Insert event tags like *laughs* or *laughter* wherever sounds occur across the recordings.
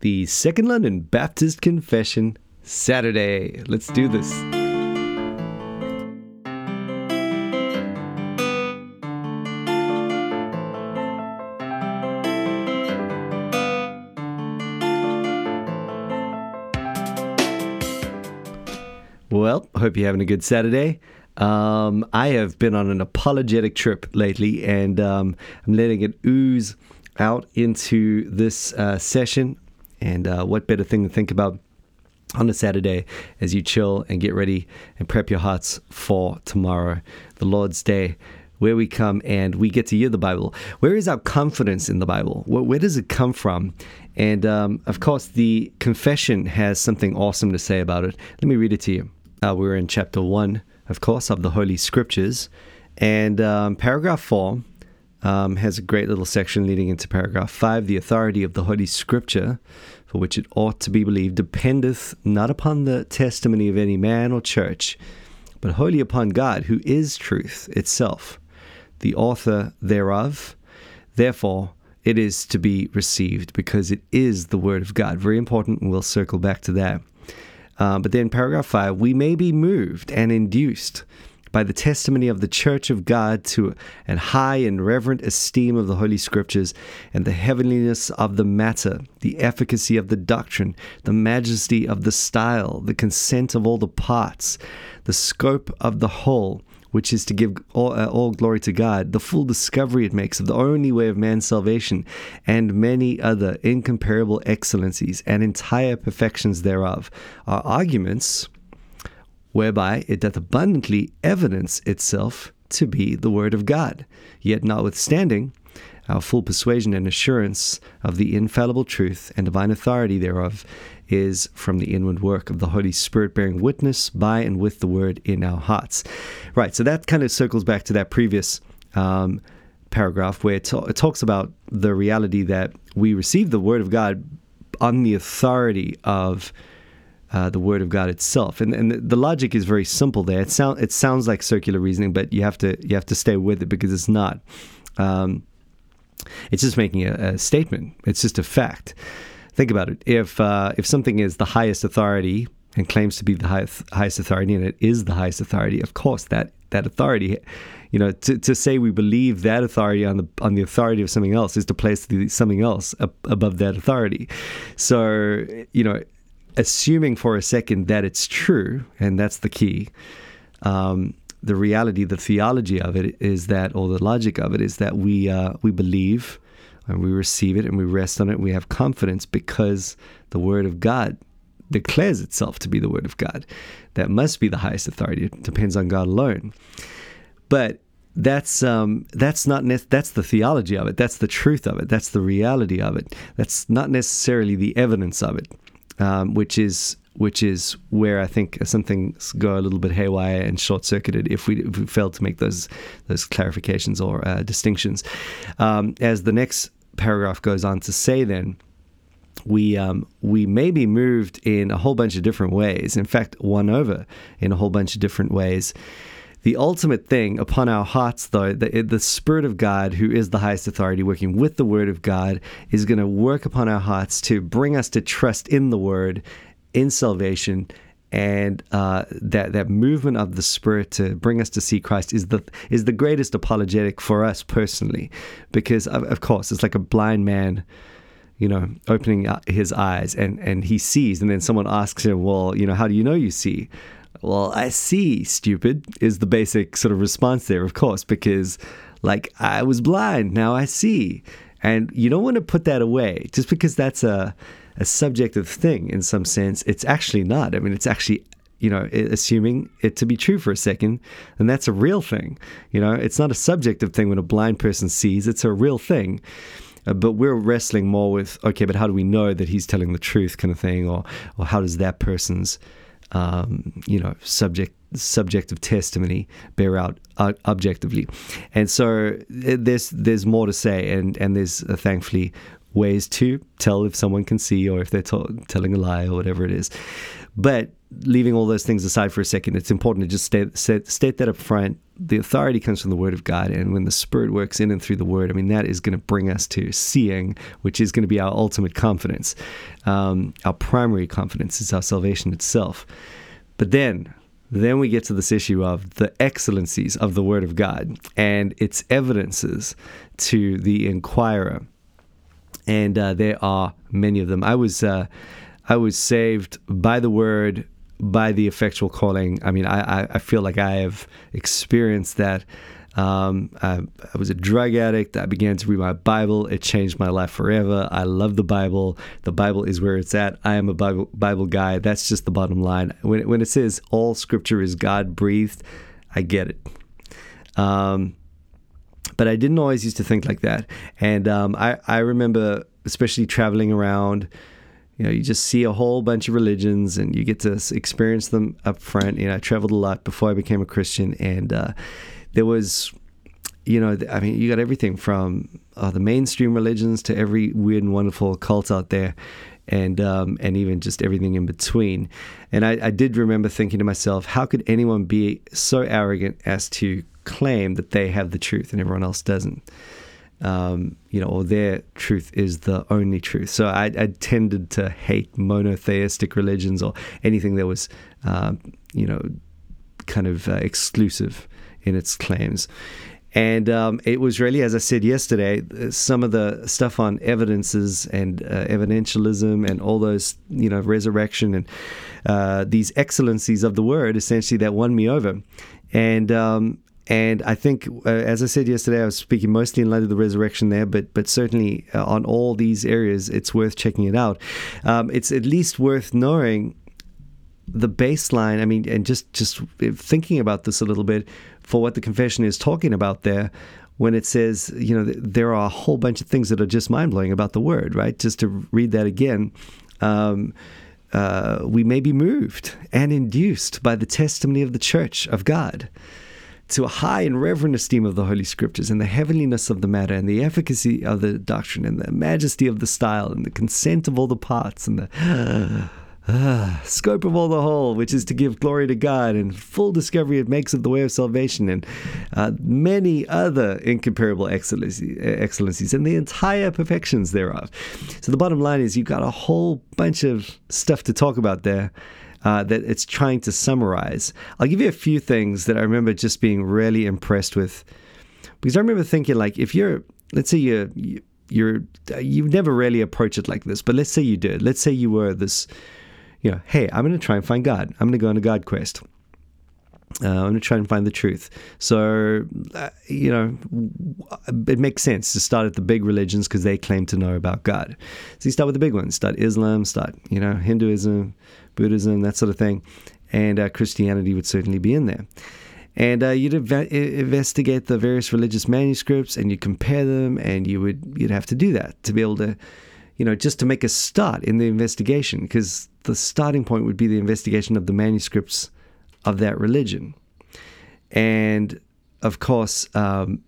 the Second London Baptist Confession Saturday. Let's do this. Well, hope you're having a good Saturday. Um, I have been on an apologetic trip lately, and um, I'm letting it ooze out into this uh, session. And uh, what better thing to think about on a Saturday as you chill and get ready and prep your hearts for tomorrow, the Lord's Day, where we come and we get to hear the Bible. Where is our confidence in the Bible? Where, where does it come from? And um, of course, the confession has something awesome to say about it. Let me read it to you. Uh, we're in chapter 1, of course, of the Holy Scriptures. And um, paragraph 4 um, has a great little section leading into paragraph 5 The authority of the Holy Scripture, for which it ought to be believed, dependeth not upon the testimony of any man or church, but wholly upon God, who is truth itself, the author thereof. Therefore, it is to be received because it is the Word of God. Very important, and we'll circle back to that. Uh, but then, paragraph five, we may be moved and induced by the testimony of the Church of God to an high and reverent esteem of the Holy Scriptures and the heavenliness of the matter, the efficacy of the doctrine, the majesty of the style, the consent of all the parts, the scope of the whole, which is to give all, uh, all, glory to God, the full discovery it makes of the only way of man's salvation, and many other incomparable excellencies and entire perfections thereof, are arguments whereby it doth abundantly evidence itself to be the Word of God. Yet, notwithstanding, our full persuasion and assurance of the infallible truth and divine authority thereof is from the inward work of the Holy Spirit bearing witness by and with the word in our hearts. Right, so that kind of circles back to that previous um, paragraph where it, it talks about the reality that we receive the word of God on the authority of uh, the word of God itself, and and the logic is very simple there. It sound it sounds like circular reasoning, but you have to you have to stay with it because it's not. Um, it's just making a, a, statement. It's just a fact. Think about it. If uh, if something is the highest authority and claims to be the highest, authority, and it is the highest authority, of course that that authority, you know, to, to say we believe that authority on the on the authority of something else is to place the, something else above that authority. So you know, assuming for a second that it's true, and that's the key. Um, the reality, the theology of it is that, or the logic of it is that we uh, we believe and we receive it and we rest on it. And we have confidence because the Word of God declares itself to be the Word of God. That must be the highest authority. It depends on God alone. But that's um, that's not ne- that's the theology of it. That's the truth of it. That's the reality of it. That's not necessarily the evidence of it, um, which is which is where I think some things go a little bit haywire and short circuited if we, if we fail to make those those clarifications or uh, distinctions. Um, as the next paragraph goes on to say, then we um, we may be moved in a whole bunch of different ways. In fact, won over in a whole bunch of different ways. The ultimate thing upon our hearts, though, the, the Spirit of God, who is the highest authority, working with the Word of God, is going to work upon our hearts to bring us to trust in the Word in salvation and uh, that that movement of the Spirit to bring us to see Christ is the is the greatest apologetic for us personally, because of, of course it's like a blind man, you know, opening his eyes and and he sees, and then someone asks him, well, you know, how do you know you see? Well, I see, stupid, is the basic sort of response there, of course, because like I was blind, now I see, and you don't want to put that away just because that's a a subjective thing in some sense. It's actually not. I mean, it's actually you know, assuming it to be true for a second, and that's a real thing. You know, it's not a subjective thing when a blind person sees; it's a real thing. Uh, but we're wrestling more with okay, but how do we know that he's telling the truth, kind of thing, or or how does that person's um, you know subject subjective testimony bear out uh, objectively? And so uh, there's there's more to say, and and there's uh, thankfully ways to tell if someone can see or if they're telling a lie or whatever it is. But leaving all those things aside for a second, it's important to just state, state, state that up front the authority comes from the Word of God, and when the Spirit works in and through the Word, I mean, that is going to bring us to seeing, which is going to be our ultimate confidence. Um, our primary confidence is our salvation itself. But then, then we get to this issue of the excellencies of the Word of God and its evidences to the inquirer. And uh, there are many of them. I was, uh, I was saved by the Word by the effectual calling. I mean, I, I feel like I have experienced that. Um, I, I, was a drug addict. I began to read my Bible. It changed my life forever. I love the Bible. The Bible is where it's at. I am a Bible, Bible guy. That's just the bottom line. When, when it says all scripture is God breathed, I get it. Um, but I didn't always used to think like that. And um, I, I remember, especially traveling around, you know, you just see a whole bunch of religions and you get to experience them up front. You know, I traveled a lot before I became a Christian, and uh, there was, you know, I mean, you got everything from uh, the mainstream religions to every weird and wonderful cult out there, and um, and even just everything in between. And I, I did remember thinking to myself, how could anyone be so arrogant as to claim that they have the truth and everyone else doesn't? Um, you know, or their truth is the only truth. So I, I tended to hate monotheistic religions or anything that was, uh, you know, kind of uh, exclusive in its claims. And um, it was really, as I said yesterday, some of the stuff on evidences and uh, evidentialism and all those, you know, resurrection and uh, these excellencies of the word essentially that won me over. And um, and I think, uh, as I said yesterday, I was speaking mostly in light of the resurrection there, but but certainly uh, on all these areas, it's worth checking it out. Um, it's at least worth knowing the baseline. I mean, and just just thinking about this a little bit for what the confession is talking about there. When it says, you know, there are a whole bunch of things that are just mind blowing about the word, right? Just to read that again. Um, uh, we may be moved and induced by the testimony of the church of God to a high and reverent esteem of the Holy Scriptures and the heavenliness of the matter and the efficacy of the doctrine and the majesty of the style and the consent of all the parts and the uh, *sighs* uh, *sighs* scope of all the whole, which is to give glory to God and full discovery it makes of the way of salvation and uh, many other incomparable excellencies, excellencies and the entire perfections thereof. So the bottom line is you've got a whole bunch of stuff to talk about there uh, that it's trying to summarize. I'll give you a few things that I remember just being really impressed with, because I remember thinking like, if you're, let's say you're, you're, you've never really approached it like this, but let's say you did. Let's say you were this, you know, hey, I'm going to try and find God. I'm going to go on a God quest. Uh, I'm going to try and find the truth. So, uh, you know, it makes sense to start at the big religions because they claim to know about God. So you start with the big ones. Start Islam, start, you know, Hinduism, Buddhism, that sort of thing. And uh, Christianity would certainly be in there. And uh, you'd inve- investigate the various religious manuscripts and you compare them, and you would you'd have to do that to be able to, you know, just to make a start in the investigation, because the starting point would be the investigation of the manuscripts of that religion. And of course, um,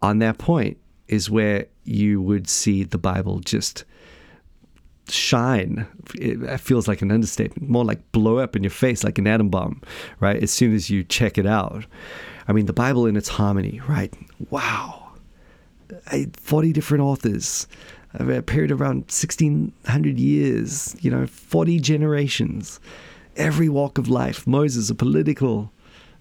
on that point is where you would see the Bible just shine. It feels like an understatement, more like blow up in your face like an atom bomb, right? As soon as you check it out. I mean, the Bible in its harmony, right? Wow. 40 different authors, a period of around 1600 years, you know, 40 generations, every walk of life. Moses, a political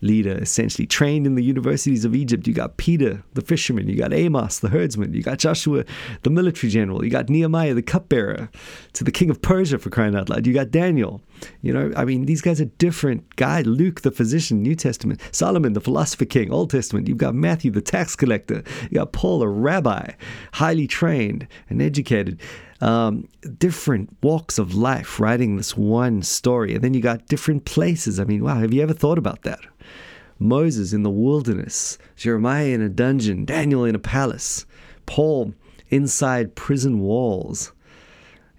leader, essentially trained in the universities of Egypt. You got Peter, the fisherman. You got Amos, the herdsman. You got Joshua, the military general. You got Nehemiah, the cupbearer to the king of Persia, for crying out loud. You got Daniel. You know, I mean, these guys are different guys. Luke, the physician, New Testament. Solomon, the philosopher king, Old Testament. You've got Matthew, the tax collector. You got Paul, a rabbi, highly trained and educated um, different walks of life writing this one story. And then you got different places. I mean, wow, have you ever thought about that? Moses in the wilderness, Jeremiah in a dungeon, Daniel in a palace, Paul inside prison walls.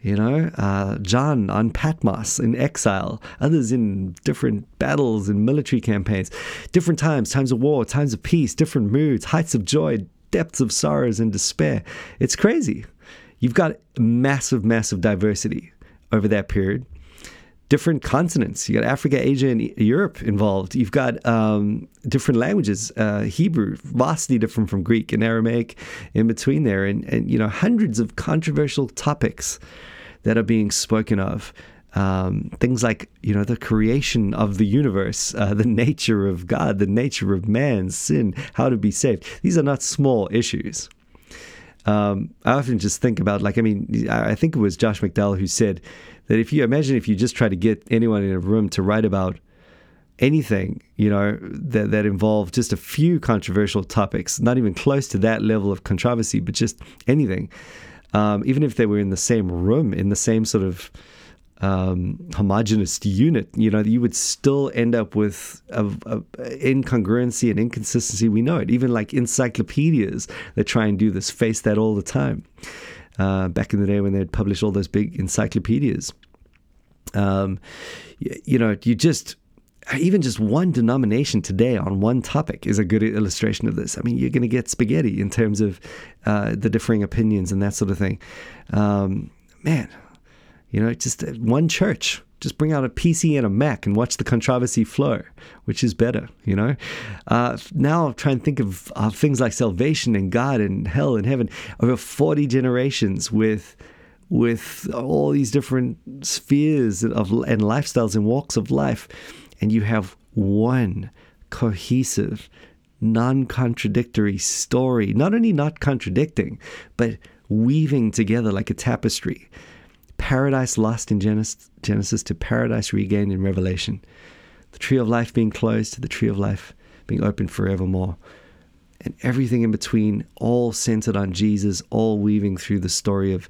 You know, uh, John on Patmos in exile, others in different battles and military campaigns, different times, times of war, times of peace, different moods, heights of joy, depths of sorrows and despair. It's crazy you've got massive, massive diversity over that period. Different continents. You got Africa, Asia, and Europe involved. You've got um, different languages. Uh, Hebrew, vastly different from Greek and Aramaic, in between there, and and you know hundreds of controversial topics that are being spoken of. Um, things like you know the creation of the universe, uh, the nature of God, the nature of man, sin, how to be saved. These are not small issues. Um, I often just think about like I mean I think it was Josh McDowell who said that if you imagine if you just try to get anyone in a room to write about anything you know that that involved just a few controversial topics, not even close to that level of controversy, but just anything, um, even if they were in the same room in the same sort of um, homogenous unit, you know, you would still end up with a, a, incongruency and inconsistency. We know it. Even like encyclopedias that try and do this face that all the time. Uh, back in the day when they'd publish all those big encyclopedias, um, you, you know, you just even just one denomination today on one topic is a good illustration of this. I mean, you're going to get spaghetti in terms of uh, the differing opinions and that sort of thing. Um, man, you know, just uh, one church. Just bring out a PC and a Mac and watch the controversy flow, which is better, you know? Uh, now try and think of uh, things like salvation and God and hell and heaven over 40 generations with with all these different spheres of and lifestyles and walks of life and you have one cohesive non-contradictory story not only not contradicting but weaving together like a tapestry paradise lost in Genesis, Genesis to paradise regained in Revelation. The tree of life being closed to the tree of life being opened forevermore. And everything in between, all centered on Jesus, all weaving through the story of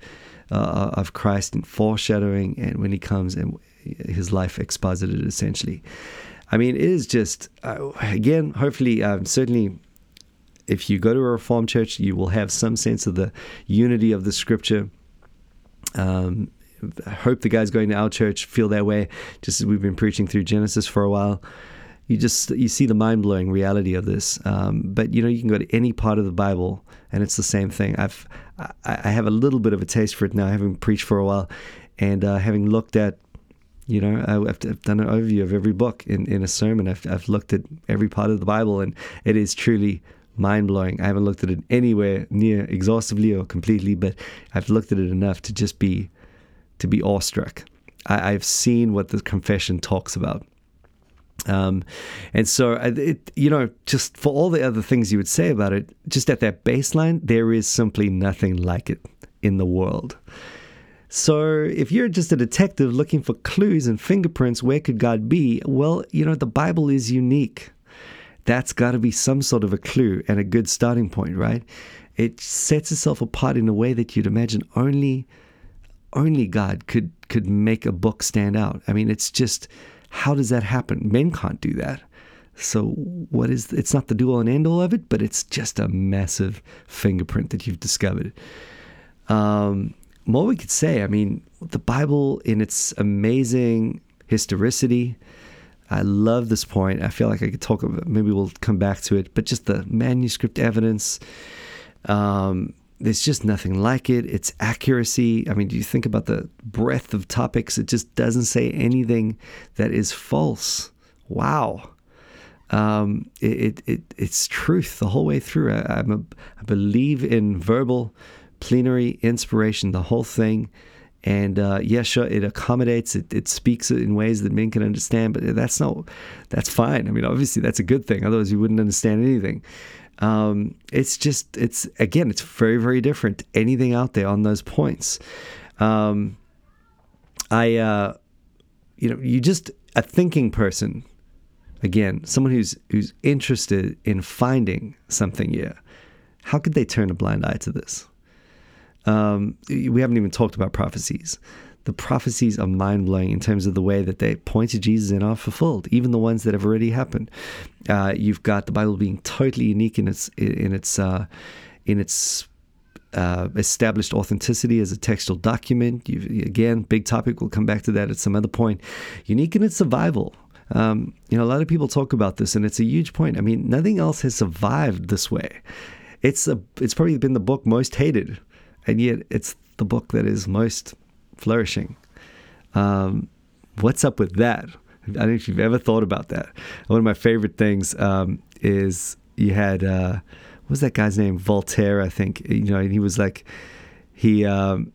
uh, of Christ and foreshadowing, and when He comes and His life exposited essentially. I mean, it is just uh, again, hopefully, um, certainly, if you go to a Reformed church, you will have some sense of the unity of the Scripture. Um, I hope the guys going to our church feel that way. Just as we've been preaching through Genesis for a while, you just you see the mind blowing reality of this. Um, but you know, you can go to any part of the Bible, and it's the same thing. I've I, I have a little bit of a taste for it now, having preached for a while, and uh, having looked at. You know, I've, I've done an overview of every book in, in a sermon. I've, I've looked at every part of the Bible, and it is truly mind blowing. I haven't looked at it anywhere near exhaustively or completely, but I've looked at it enough to just be to be awestruck. I, have seen what the confession talks about. Um, and so, it, you know, just for all the other things you would say about it, just at that baseline, there is simply nothing like it in the world. So, if you're just a detective looking for clues and fingerprints, where could God be? Well, you know, the Bible is unique. That's got to be some sort of a clue and a good starting point, right? It sets itself apart in a way that you'd imagine only only God could could make a book stand out. I mean, it's just how does that happen? Men can't do that. So what is it's not the do all and end all of it, but it's just a massive fingerprint that you've discovered. Um, more we could say, I mean, the Bible in its amazing historicity. I love this point. I feel like I could talk about. Maybe we'll come back to it, but just the manuscript evidence. Um, there's just nothing like it. Its accuracy. I mean, do you think about the breadth of topics? It just doesn't say anything that is false. Wow. Um, it, it, it's truth the whole way through. I, I'm a, I believe in verbal, plenary inspiration, the whole thing. And uh, yeah, sure, it accommodates, it, it speaks in ways that men can understand, but that's not, that's fine. I mean, obviously, that's a good thing. Otherwise, you wouldn't understand anything. Um, it's just, it's again, it's very, very different. Anything out there on those points. Um, I, uh, you know, you just a thinking person. Again, someone who's who's interested in finding something here. How could they turn a blind eye to this? Um, we haven't even talked about prophecies the prophecies are mind blowing in terms of the way that they point to Jesus and are fulfilled, even the ones that have already happened. Uh, you've got the Bible being totally unique in its in its uh, in its uh, established authenticity as a textual document. You've, again, big topic. We'll come back to that at some other point. Unique in its survival. Um, you know, a lot of people talk about this, and it's a huge point. I mean, nothing else has survived this way. It's a, it's probably been the book most hated, and yet it's the book that is most flourishing. Um, what's up with that? I don't know if you've ever thought about that. One of my favorite things um, is you had uh, what was that guy's name? Voltaire, I think. You know, and he was like he. Um,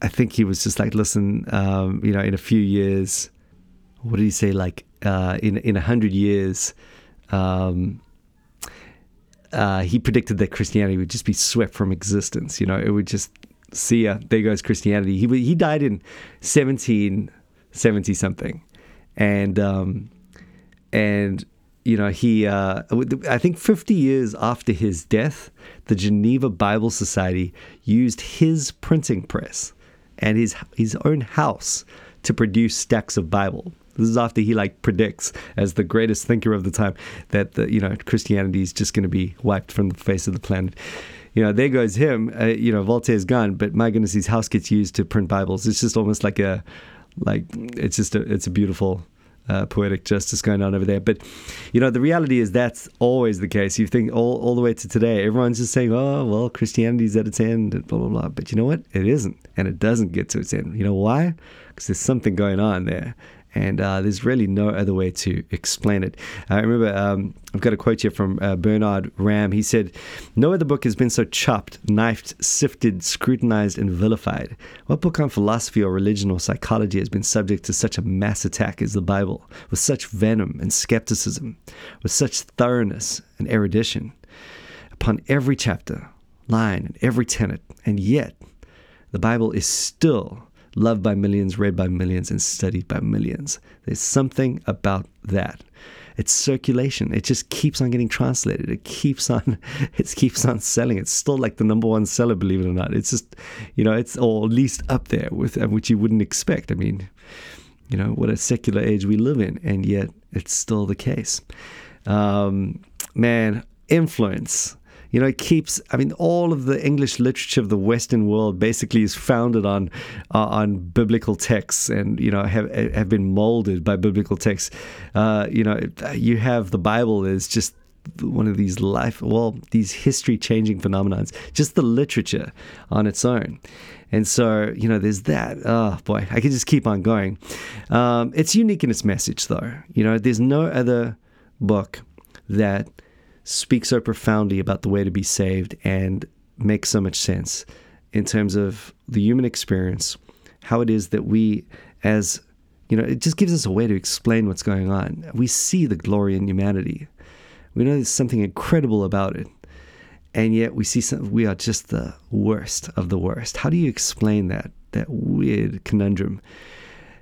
I think he was just like, listen, um, you know, in a few years, what did he say? Like uh, in in a hundred years, um, uh, he predicted that Christianity would just be swept from existence. You know, it would just see ya. There goes Christianity. He he died in seventeen seventy something, and um, and you know he uh, I think fifty years after his death, the Geneva Bible Society used his printing press and his his own house to produce stacks of Bible. This is after he like predicts as the greatest thinker of the time that the, you know Christianity is just going to be wiped from the face of the planet. You know, there goes him. Uh, you know, Voltaire's gone, but my goodness, his house gets used to print Bibles. It's just almost like a, like it's just a, it's a beautiful uh, poetic justice going on over there. But you know, the reality is that's always the case. You think all, all the way to today, everyone's just saying, "Oh, well, Christianity's at its end," and blah blah blah. But you know what? It isn't, and it doesn't get to its end. You know why? Because there's something going on there, and uh, there's really no other way to explain it. I remember um, I've got a quote here from uh, Bernard Ramm. He said, "No other book has been so chopped, knifed, sifted, scrutinized, and vilified. What book on philosophy or religion or psychology has been subject to such a mass attack as the Bible, with such venom and skepticism, with such thoroughness and erudition upon every chapter, line, and every tenet, and yet." The Bible is still loved by millions, read by millions, and studied by millions. There's something about that. It's circulation. It just keeps on getting translated. It keeps on, *laughs* it keeps on selling. It's still like the number one seller, believe it or not. It's just, you know, it's or at least up there with uh, which you wouldn't expect. I mean, you know, what a secular age we live in, and yet it's still the case. Um, man, influence you know, it keeps. I mean, all of the English literature of the Western world basically is founded on uh, on biblical texts, and you know, have have been molded by biblical texts. Uh, you know, you have the Bible is just one of these life, well, these history changing phenomenons. Just the literature on its own. And so, you know, there's that. Oh, boy, I could just keep on going. Um, it's unique in its message, though. You know, there's no other book that speak so profoundly about the way to be saved and make so much sense in terms of the human experience, how it is that we, as you know, it just gives us a way to explain what's going on. We see the glory in humanity. We know there's something incredible about it. And yet we see some, we are just the worst of the worst. How do you explain that, that weird conundrum?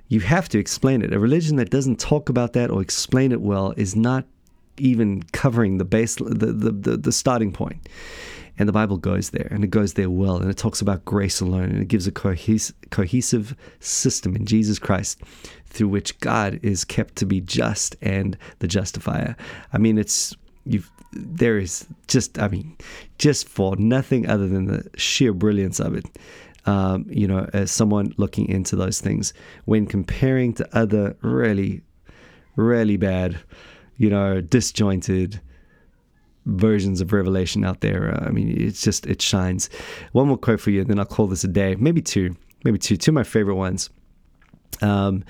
You have to explain it. A religion that doesn't talk about that or explain it well is not even covering the base, the, the, the, the starting point. And the Bible goes there, and it goes there well, and it talks about grace alone, and it gives a cohes- cohesive system in Jesus Christ through which God is kept to be just and the justifier. I mean, it's you've there is just I mean, just for nothing other than the sheer brilliance of it. Um, you know, as someone looking into those things when comparing to other really, really bad you know, disjointed versions of Revelation out there. Uh, I mean, it's just, it shines. One more quote for you, and then I'll call this a day. Maybe two, maybe two. Two of my favorite ones. Um,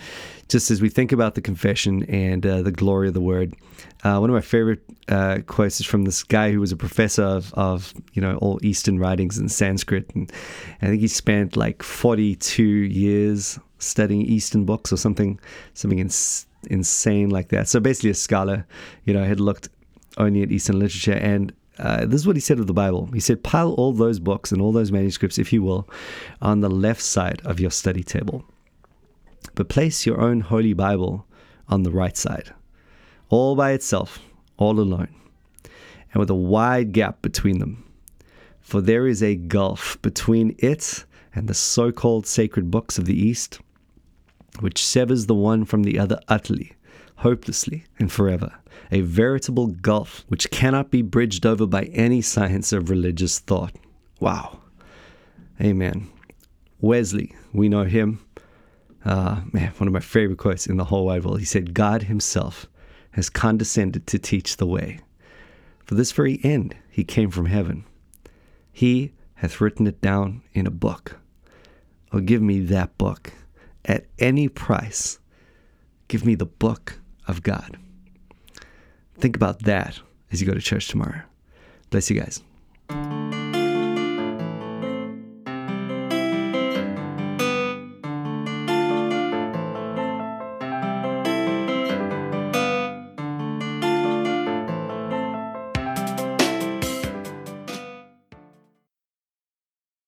just as we think about the confession and uh, the glory of the word, uh, one of my favorite uh, quotes is from this guy who was a professor of, of, you know all Eastern writings in Sanskrit, and I think he spent like forty two years studying Eastern books or something, something in, insane like that. So basically, a scholar, you know, had looked only at Eastern literature, and uh, this is what he said of the Bible. He said, "Pile all those books and all those manuscripts, if you will, on the left side of your study table, but place your own holy Bible on the right side, all by itself, all alone, and with a wide gap between them." For there is a gulf between it and the so called sacred books of the East, which severs the one from the other utterly, hopelessly, and forever. A veritable gulf which cannot be bridged over by any science of religious thought. Wow. Amen. Wesley, we know him. Uh, man, one of my favorite quotes in the whole wide world. He said, God Himself has condescended to teach the way. For this very end, He came from heaven. He hath written it down in a book. Oh, give me that book at any price Give me the book of God. Think about that as you go to church tomorrow. Bless you guys.